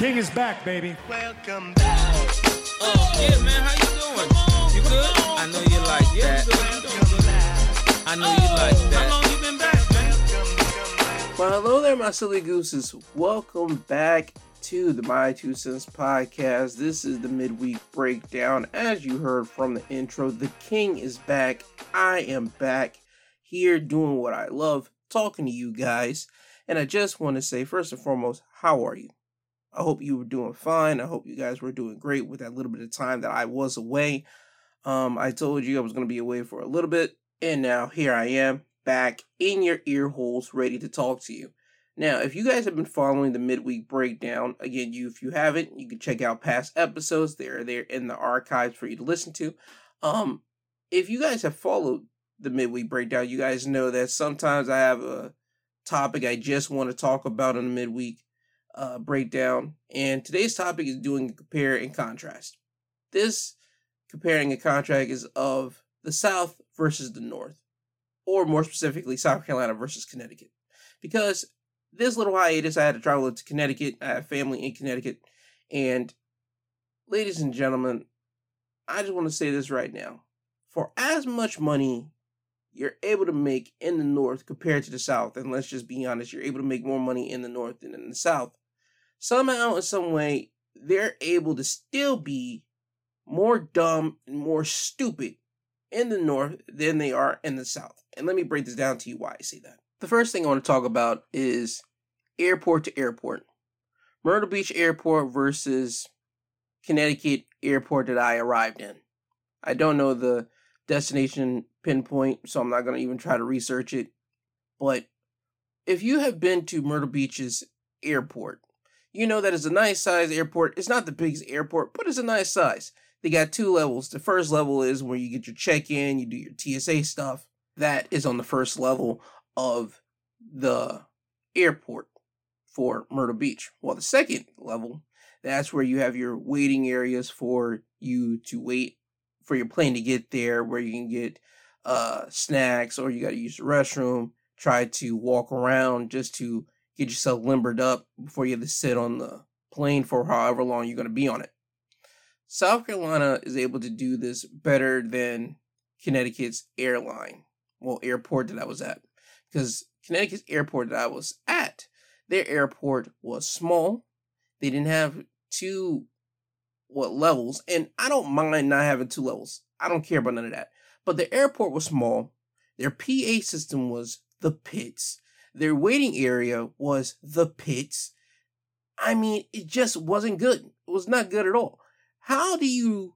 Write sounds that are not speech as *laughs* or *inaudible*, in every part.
king is back, baby. Welcome back. Oh, yeah, man, how you doing? You good? I know you like that. I know you like oh, that. How long you been back, man? Well, hello there, my silly gooses. Welcome back to the My Two Cents podcast. This is the midweek breakdown. As you heard from the intro, the king is back. I am back here doing what I love, talking to you guys. And I just want to say, first and foremost, how are you? I hope you were doing fine. I hope you guys were doing great with that little bit of time that I was away. Um, I told you I was going to be away for a little bit, and now here I am back in your ear holes, ready to talk to you. Now, if you guys have been following the midweek breakdown, again, you if you haven't, you can check out past episodes. They're there in the archives for you to listen to. Um, if you guys have followed the midweek breakdown, you guys know that sometimes I have a topic I just want to talk about in the midweek uh, breakdown. And today's topic is doing a compare and contrast. This comparing and contrast is of the South versus the North, or more specifically, South Carolina versus Connecticut. Because this little hiatus, I had to travel to Connecticut. I have family in Connecticut. And ladies and gentlemen, I just want to say this right now. For as much money you're able to make in the North compared to the South, and let's just be honest, you're able to make more money in the North than in the South somehow in some way they're able to still be more dumb and more stupid in the north than they are in the south. And let me break this down to you why I say that. The first thing I want to talk about is airport to airport. Myrtle Beach Airport versus Connecticut Airport that I arrived in. I don't know the destination pinpoint, so I'm not going to even try to research it. But if you have been to Myrtle Beach's airport, you know that it's a nice size airport. It's not the biggest airport, but it's a nice size. They got two levels. The first level is where you get your check in, you do your TSA stuff. That is on the first level of the airport for Myrtle Beach. Well, the second level, that's where you have your waiting areas for you to wait for your plane to get there, where you can get uh, snacks or you got to use the restroom, try to walk around just to get yourself limbered up before you have to sit on the plane for however long you're going to be on it. South Carolina is able to do this better than Connecticut's airline, well, airport that I was at. Because Connecticut's airport that I was at, their airport was small. They didn't have two what levels, and I don't mind not having two levels. I don't care about none of that. But the airport was small. Their PA system was the pits. Their waiting area was the pits. I mean, it just wasn't good. It was not good at all. How do you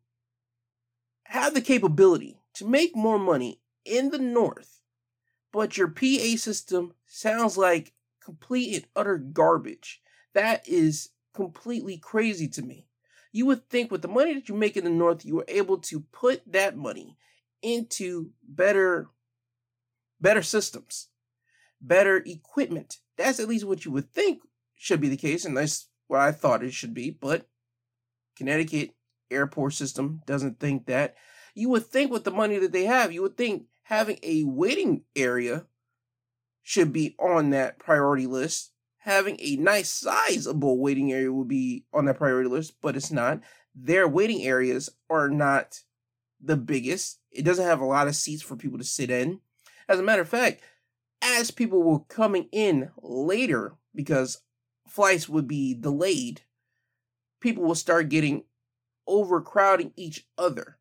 have the capability to make more money in the North, but your PA system sounds like complete and utter garbage? That is completely crazy to me. You would think with the money that you make in the North, you were able to put that money into better, better systems better equipment. That's at least what you would think should be the case, and that's what I thought it should be. But Connecticut airport system doesn't think that. You would think with the money that they have, you would think having a waiting area should be on that priority list. Having a nice sizable waiting area would be on that priority list, but it's not. Their waiting areas are not the biggest. It doesn't have a lot of seats for people to sit in. As a matter of fact, as people were coming in later because flights would be delayed, people will start getting overcrowding each other.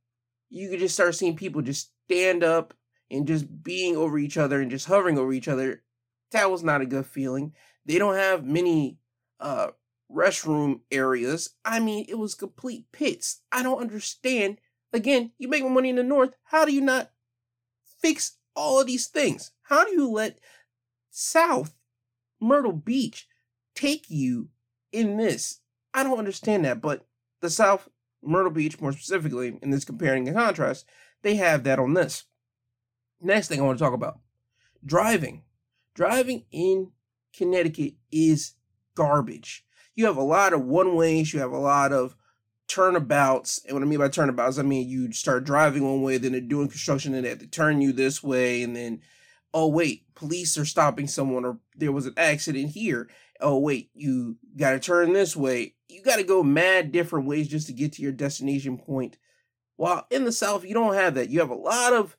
You could just start seeing people just stand up and just being over each other and just hovering over each other. That was not a good feeling. They don't have many uh restroom areas. I mean, it was complete pits. I don't understand. Again, you make money in the north. How do you not fix all of these things? How do you let South Myrtle Beach take you in this? I don't understand that, but the South Myrtle Beach, more specifically, in this comparing and contrast, they have that on this. Next thing I want to talk about driving. Driving in Connecticut is garbage. You have a lot of one ways, you have a lot of turnabouts. And what I mean by turnabouts, I mean you start driving one way, then they're doing construction and they have to turn you this way, and then oh wait, police are stopping someone or there was an accident here. Oh wait, you got to turn this way. You got to go mad different ways just to get to your destination point. While in the South, you don't have that. You have a lot of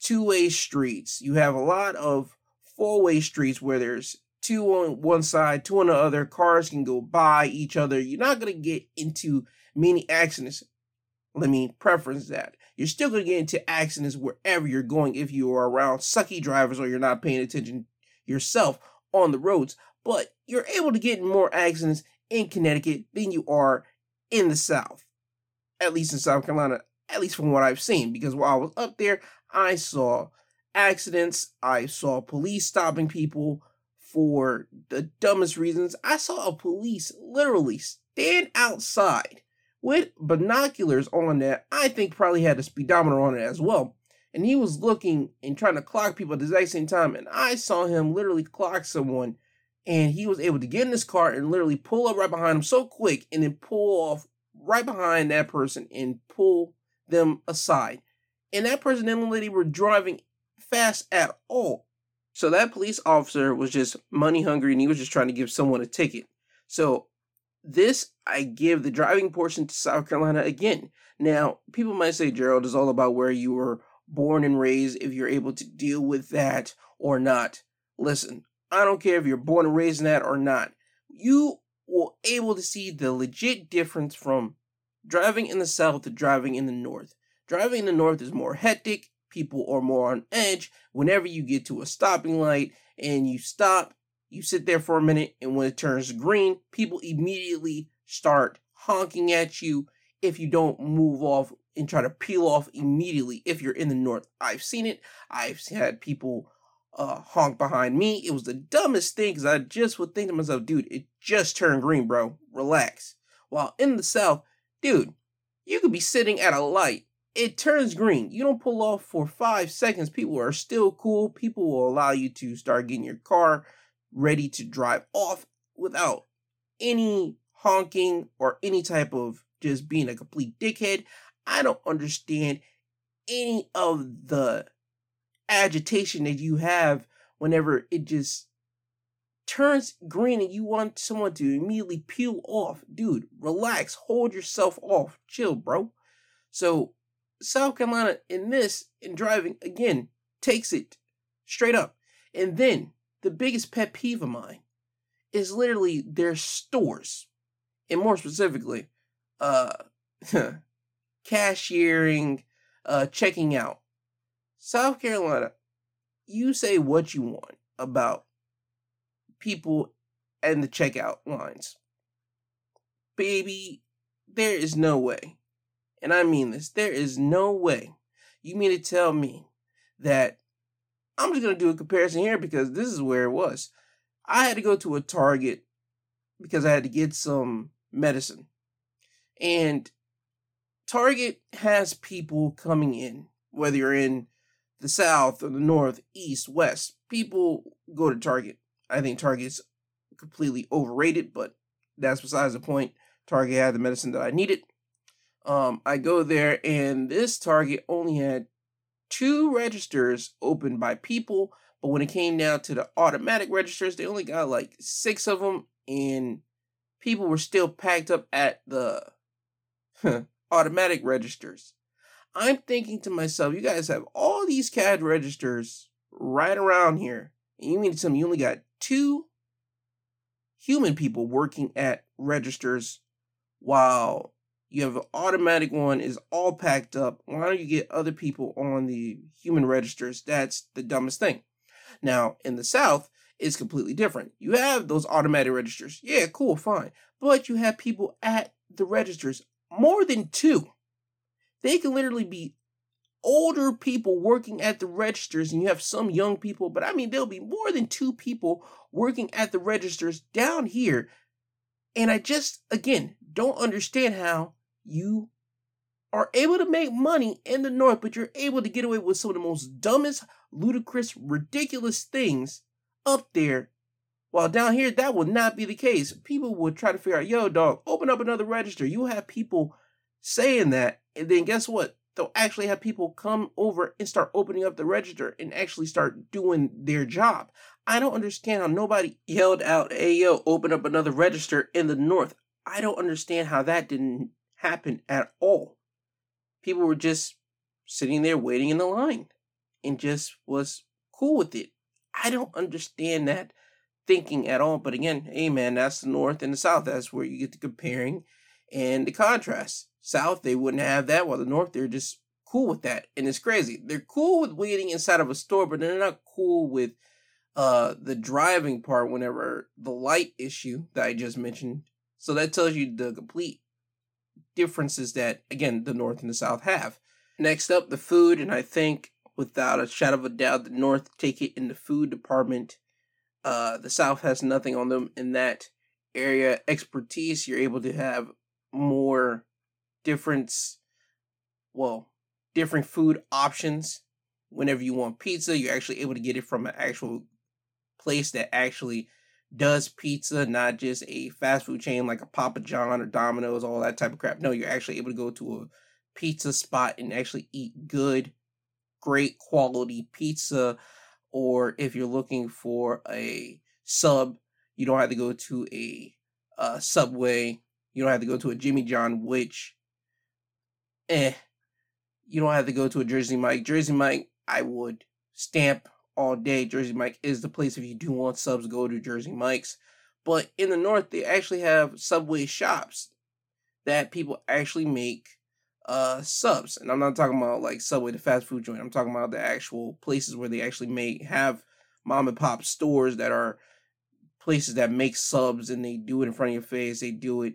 two-way streets. You have a lot of four-way streets where there's two on one side, two on the other. Cars can go by each other. You're not going to get into many accidents. Let me preference that. You're still going to get into accidents wherever you're going if you are around sucky drivers or you're not paying attention yourself on the roads. But you're able to get in more accidents in Connecticut than you are in the South. At least in South Carolina, at least from what I've seen. Because while I was up there, I saw accidents, I saw police stopping people for the dumbest reasons. I saw a police literally stand outside with binoculars on that, I think probably had a speedometer on it as well. And he was looking and trying to clock people at the exact same time. And I saw him literally clock someone. And he was able to get in his car and literally pull up right behind him so quick and then pull off right behind that person and pull them aside. And that person and the lady were driving fast at all. So that police officer was just money hungry and he was just trying to give someone a ticket. So this I give the driving portion to South Carolina again. Now, people might say Gerald is all about where you were born and raised, if you're able to deal with that or not. Listen, I don't care if you're born and raised in that or not. You were able to see the legit difference from driving in the south to driving in the north. Driving in the north is more hectic, people are more on edge. Whenever you get to a stopping light and you stop, you sit there for a minute, and when it turns green, people immediately start honking at you if you don't move off and try to peel off immediately if you're in the north. I've seen it. I've had people uh, honk behind me. It was the dumbest thing because I just would think to myself, dude, it just turned green, bro. Relax. While in the south, dude, you could be sitting at a light. It turns green. You don't pull off for five seconds. People are still cool. People will allow you to start getting your car ready to drive off without any honking or any type of just being a complete dickhead. I don't understand any of the agitation that you have whenever it just turns green and you want someone to immediately peel off. Dude, relax, hold yourself off, chill, bro. So, South Carolina in this, in driving, again, takes it straight up. And then the biggest pet peeve of mine is literally their stores, and more specifically, uh, *laughs* cashiering, uh, checking out. South Carolina, you say what you want about people and the checkout lines. Baby, there is no way, and I mean this, there is no way you mean to tell me that I'm just going to do a comparison here because this is where it was. I had to go to a Target because I had to get some medicine. And Target has people coming in, whether you're in the South or the North, East, West. People go to Target. I think Target's completely overrated, but that's besides the point. Target had the medicine that I needed. Um, I go there, and this Target only had two registers opened by people, but when it came down to the automatic registers, they only got like six of them, and people were still packed up at the *laughs* automatic registers. I'm thinking to myself, you guys have all these CAD registers right around here, and you mean to tell me you only got two human people working at registers while you have an automatic one is all packed up. Why don't you get other people on the human registers? That's the dumbest thing. Now, in the South, it's completely different. You have those automatic registers. Yeah, cool, fine. But you have people at the registers, more than two. They can literally be older people working at the registers, and you have some young people, but I mean, there'll be more than two people working at the registers down here. And I just, again, don't understand how you are able to make money in the North, but you're able to get away with some of the most dumbest, ludicrous, ridiculous things up there. While down here, that will not be the case. People will try to figure out, yo, dog, open up another register. You have people saying that, and then guess what? they'll actually have people come over and start opening up the register and actually start doing their job. I don't understand how nobody yelled out, hey yo, open up another register in the north. I don't understand how that didn't happen at all. People were just sitting there waiting in the line and just was cool with it. I don't understand that thinking at all. But again, hey man, that's the north and the south. That's where you get the comparing and the contrast. South, they wouldn't have that, while the North, they're just cool with that. And it's crazy. They're cool with waiting inside of a store, but they're not cool with uh the driving part whenever the light issue that I just mentioned. So that tells you the complete differences that again the North and the South have. Next up, the food, and I think without a shadow of a doubt, the North take it in the food department. Uh, the South has nothing on them in that area expertise. You're able to have more different, well, different food options. Whenever you want pizza, you're actually able to get it from an actual place that actually does pizza, not just a fast food chain like a Papa John or Domino's, all that type of crap. No, you're actually able to go to a pizza spot and actually eat good, great quality pizza. Or if you're looking for a sub, you don't have to go to a uh, Subway. You don't have to go to a Jimmy John, which eh, you don't have to go to a Jersey Mike. Jersey Mike, I would stamp all day. Jersey Mike is the place if you do want subs, go to Jersey Mike's. But in the north, they actually have Subway shops that people actually make uh subs. And I'm not talking about like Subway, the fast food joint. I'm talking about the actual places where they actually make have mom and pop stores that are places that make subs and they do it in front of your face. They do it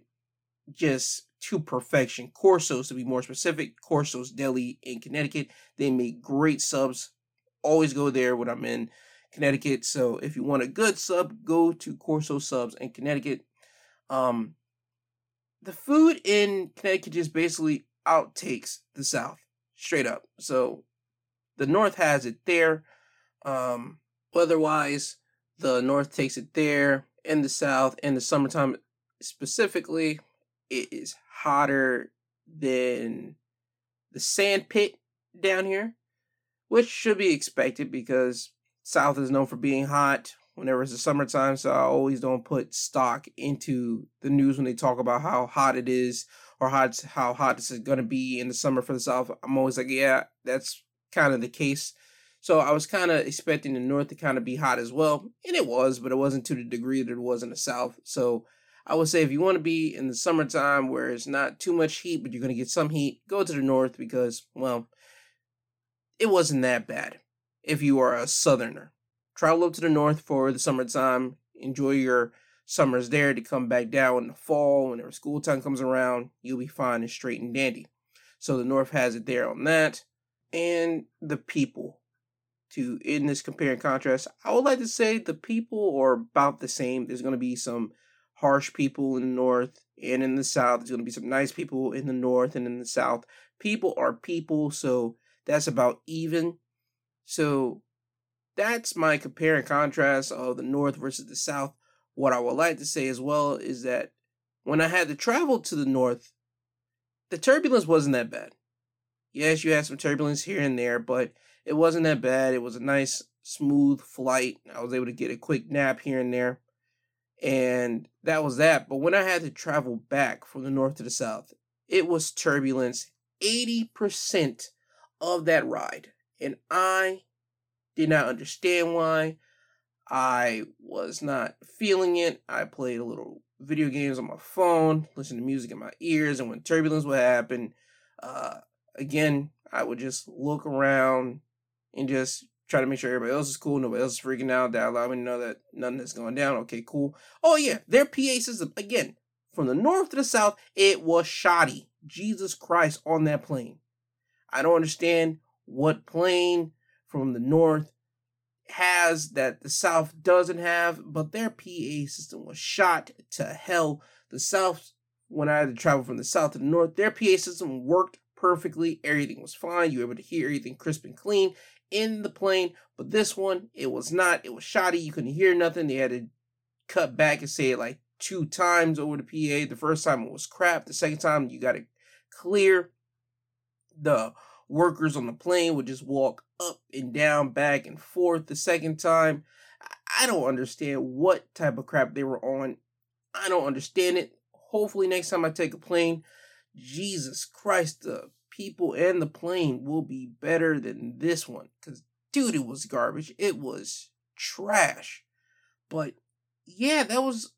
just to perfection. Corso's, to be more specific, Corso's Deli in Connecticut. They make great subs. Always go there when I'm in Connecticut. So if you want a good sub, go to Corso Subs in Connecticut. Um, the food in Connecticut just basically outtakes the South, straight up. So the North has it there. Um, weather-wise, the North takes it there. In the South, in the summertime specifically, it is hotter than the sand pit down here, which should be expected because South is known for being hot whenever it's the summertime. So I always don't put stock into the news when they talk about how hot it is or how how hot this is going to be in the summer for the South. I'm always like, yeah, that's kind of the case. So I was kind of expecting the North to kind of be hot as well, and it was, but it wasn't to the degree that it was in the South. So I would say if you want to be in the summertime where it's not too much heat, but you're going to get some heat, go to the north because, well, it wasn't that bad if you are a southerner. Travel up to the north for the summertime, enjoy your summers there to come back down in the fall whenever school time comes around, you'll be fine and straight and dandy. So the north has it there on that. And the people. To in this compare and contrast, I would like to say the people are about the same. There's going to be some harsh people in the north and in the south. There's going to be some nice people in the north and in the south. People are people, so that's about even. So that's my compare and contrast of the north versus the south. What I would like to say as well is that when I had to travel to the north, the turbulence wasn't that bad. Yes, you had some turbulence here and there, but it wasn't that bad. It was a nice, smooth flight. I was able to get a quick nap here and there and that was that. But when I had to travel back from the north to the south, it was turbulence 80% of that ride. And I did not understand why. I was not feeling it. I played a little video games on my phone, listened to music in my ears, and when turbulence would happen, uh, again, I would just look around and just try to make sure everybody else is cool, nobody else is freaking out. That allowed me to know that nothing is going down. Okay, cool. Oh yeah, their PA system again from the north to the south, it was shoddy. Jesus Christ on that plane. I don't understand what plane from the north has that the south doesn't have, but their PA system was shot to hell. The south, when I had to travel from the south to the north, their PA system worked perfectly. Everything was fine. You were able to hear everything crisp and clean in the plane, but this one, it was not. It was shoddy. You couldn't hear nothing. They had to cut back and say it like two times over the PA. The first time it was crap. The second time you got to clear the workers on the plane would just walk up and down, back and forth the second time. I don't understand what type of crap they were on. I don't understand it. Hopefully, next time I take a plane, Jesus Christ, the people and the plane will be better than this one. Because, dude, it was garbage. It was trash. But, yeah, that was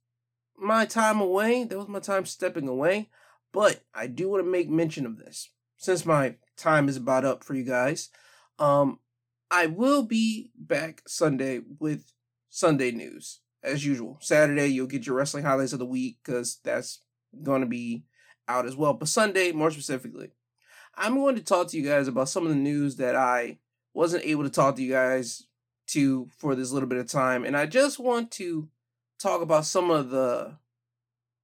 my time away. That was my time stepping away. But I do want to make mention of this. Since my time is about up for you guys, um, I will be back Sunday with Sunday news as usual. Saturday, you'll get your wrestling highlights of the week because that's going to be out as well. But Sunday, more specifically, I'm going to talk to you guys about some of the news that I wasn't able to talk to you guys to for this little bit of time. And I just want to talk about some of the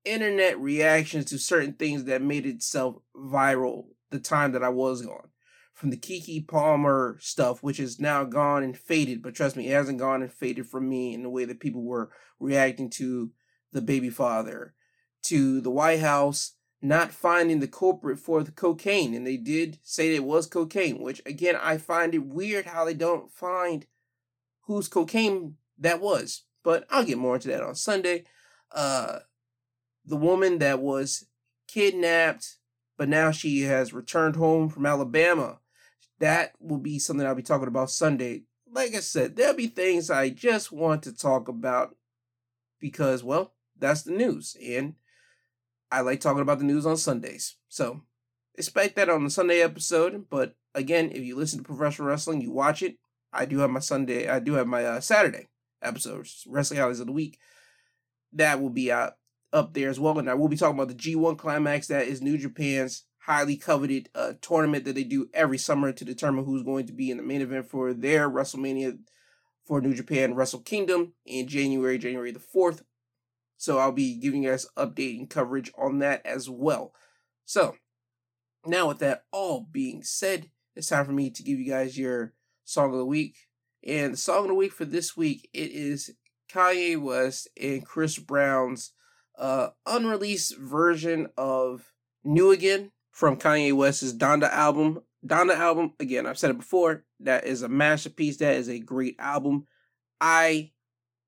internet reactions to certain things that made itself viral the time that I was gone. From the Keke Palmer stuff, which is now gone and faded, but trust me, it hasn't gone and faded from me in the way that people were reacting to the baby father, to the White House not finding the culprit for the cocaine. And they did say it was cocaine, which again, I find it weird how they don't find whose cocaine that was. But I'll get more into that on Sunday. Uh, the woman that was kidnapped, but now she has returned home from Alabama. That will be something I'll be talking about Sunday. Like I said, there'll be things I just want to talk about because, well, that's the news. And I like talking about the news on Sundays. So expect that on the Sunday episode. But again, if you listen to professional wrestling, you watch it. I do have my Sunday, I do have my uh, Saturday episodes, Wrestling Highlights of the Week. That will be out up there as well. And I will be talking about the G1 Climax. That is New Japan's highly coveted uh, tournament that they do every summer to determine who's going to be in the main event for their WrestleMania for New Japan Wrestle Kingdom in January, January the 4th. So I'll be giving you guys updating coverage on that as well. So now with that all being said, it's time for me to give you guys your song of the week. And the song of the week for this week, it is Kanye West and Chris Brown's uh, unreleased version of New Again from Kanye West's Donda album. Donda album, again, I've said it before, that is a masterpiece. That is a great album. I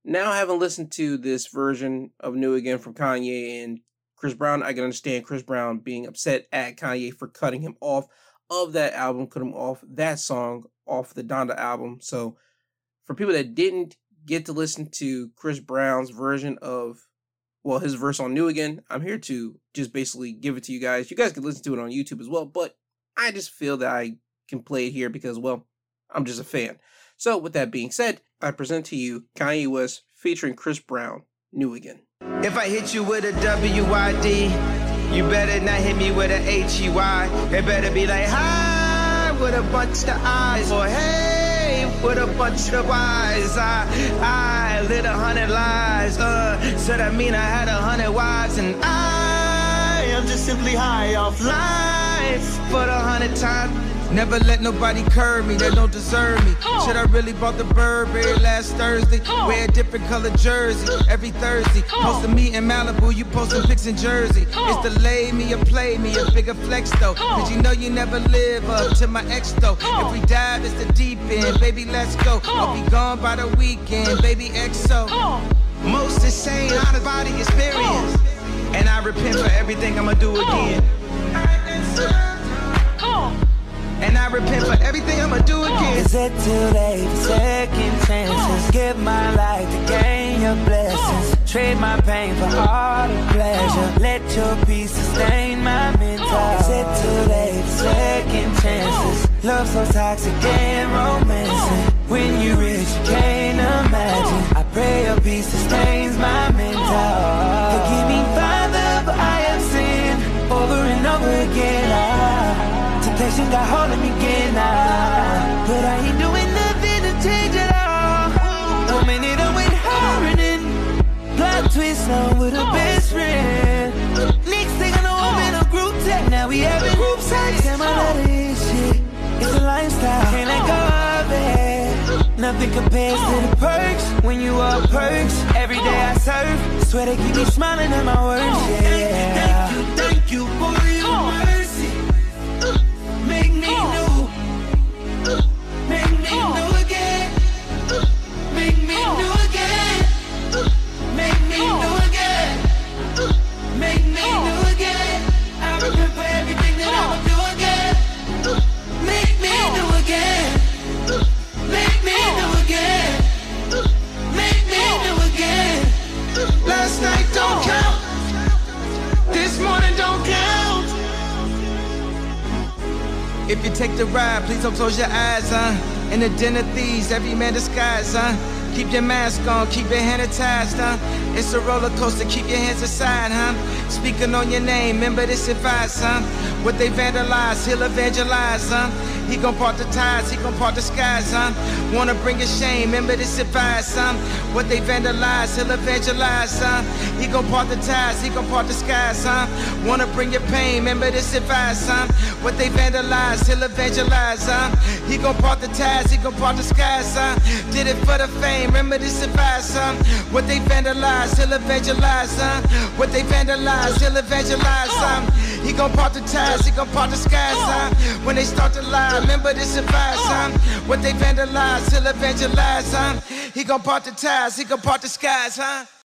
now haven't listened to this version of New Again from Kanye and Chris Brown, I can understand Chris Brown being upset at Kanye for cutting him off of that album, cut him off that song off the Donda album. So for people that didn't get to listen to Chris Brown's version of well, his verse on New Again, I'm here to just basically give it to you guys. You guys can listen to it on YouTube as well, but I just feel that I can play it here because, well, I'm just a fan. So, with that being said, I present to you Kanye West featuring Chris Brown, New Again. If I hit you with a W-I-D, you better not hit me with a H-E-Y. It better be like, hi, with a bunch of eyes, or hey, with a bunch of eyes. I, I lit a hundred lies, uh, so that mean I had a hundred wives, and I am just simply high off life for a hundred times. Never let nobody curb me, they don't deserve me. Should I really bought the Burberry last Thursday? Wear a different color jersey every Thursday. Post a me in Malibu, you posting pics in Jersey. It's the lay me or play me, a bigger flex though. Cause you know you never live up to my ex though. If we dive, it's the deep end, baby, let's go. I'll be gone by the weekend, baby, XO. Most insane out of body experience. And I repent for everything I'ma do again. And I repent for everything I'ma do again. Is it too late for second chances? Give my life to gain your blessings. Trade my pain for all the pleasure. Let your peace sustain my mental. Is it too late for second chances? Love so toxic and romantic. When you rich, you can't imagine. I pray your peace sustains my mental. Temptation got hold of me again now. But I ain't doing nothing to change it all. One minute I'm with her and then plot twist now with a best friend. Next thing I know I'm in a group text. Now we having group sex. Damn, I love this shit. It's a lifestyle. Can't let go of it. Nothing compares to the perks when you are perks. Every day I serve. Swear they keep me smiling at my words. Yeah. Thank you, thank you for eyes, huh? In the den of thieves, every man disguised, huh? Keep your mask on, keep your hand attached, huh? It's a roller coaster, keep your hands aside, huh? Speaking on your name, remember this advice, huh? What they vandalize, he'll evangelize, huh? He gon' part the ties, he gon' part the skies, huh? Wanna bring a shame, remember this advice, huh? What they vandalize, he'll evangelize, huh? He gon' part the ties, he gon' part the skies, huh? Wanna bring your pain, remember this advice, huh? What they vandalize, he'll evangelize, huh? He gon' part the ties, he gon' part the skies, huh? Did it for the fame, remember this advice, huh? What they vandalize, he'll evangelize, huh? What they vandalize, he'll evangelize, huh? He gon' part the ties, he gon' part the skies, huh? When they start to lie, remember this advice, huh? What they vandalize, he'll evangelize, huh? He gon' part the ties, he gon' part the skies, huh?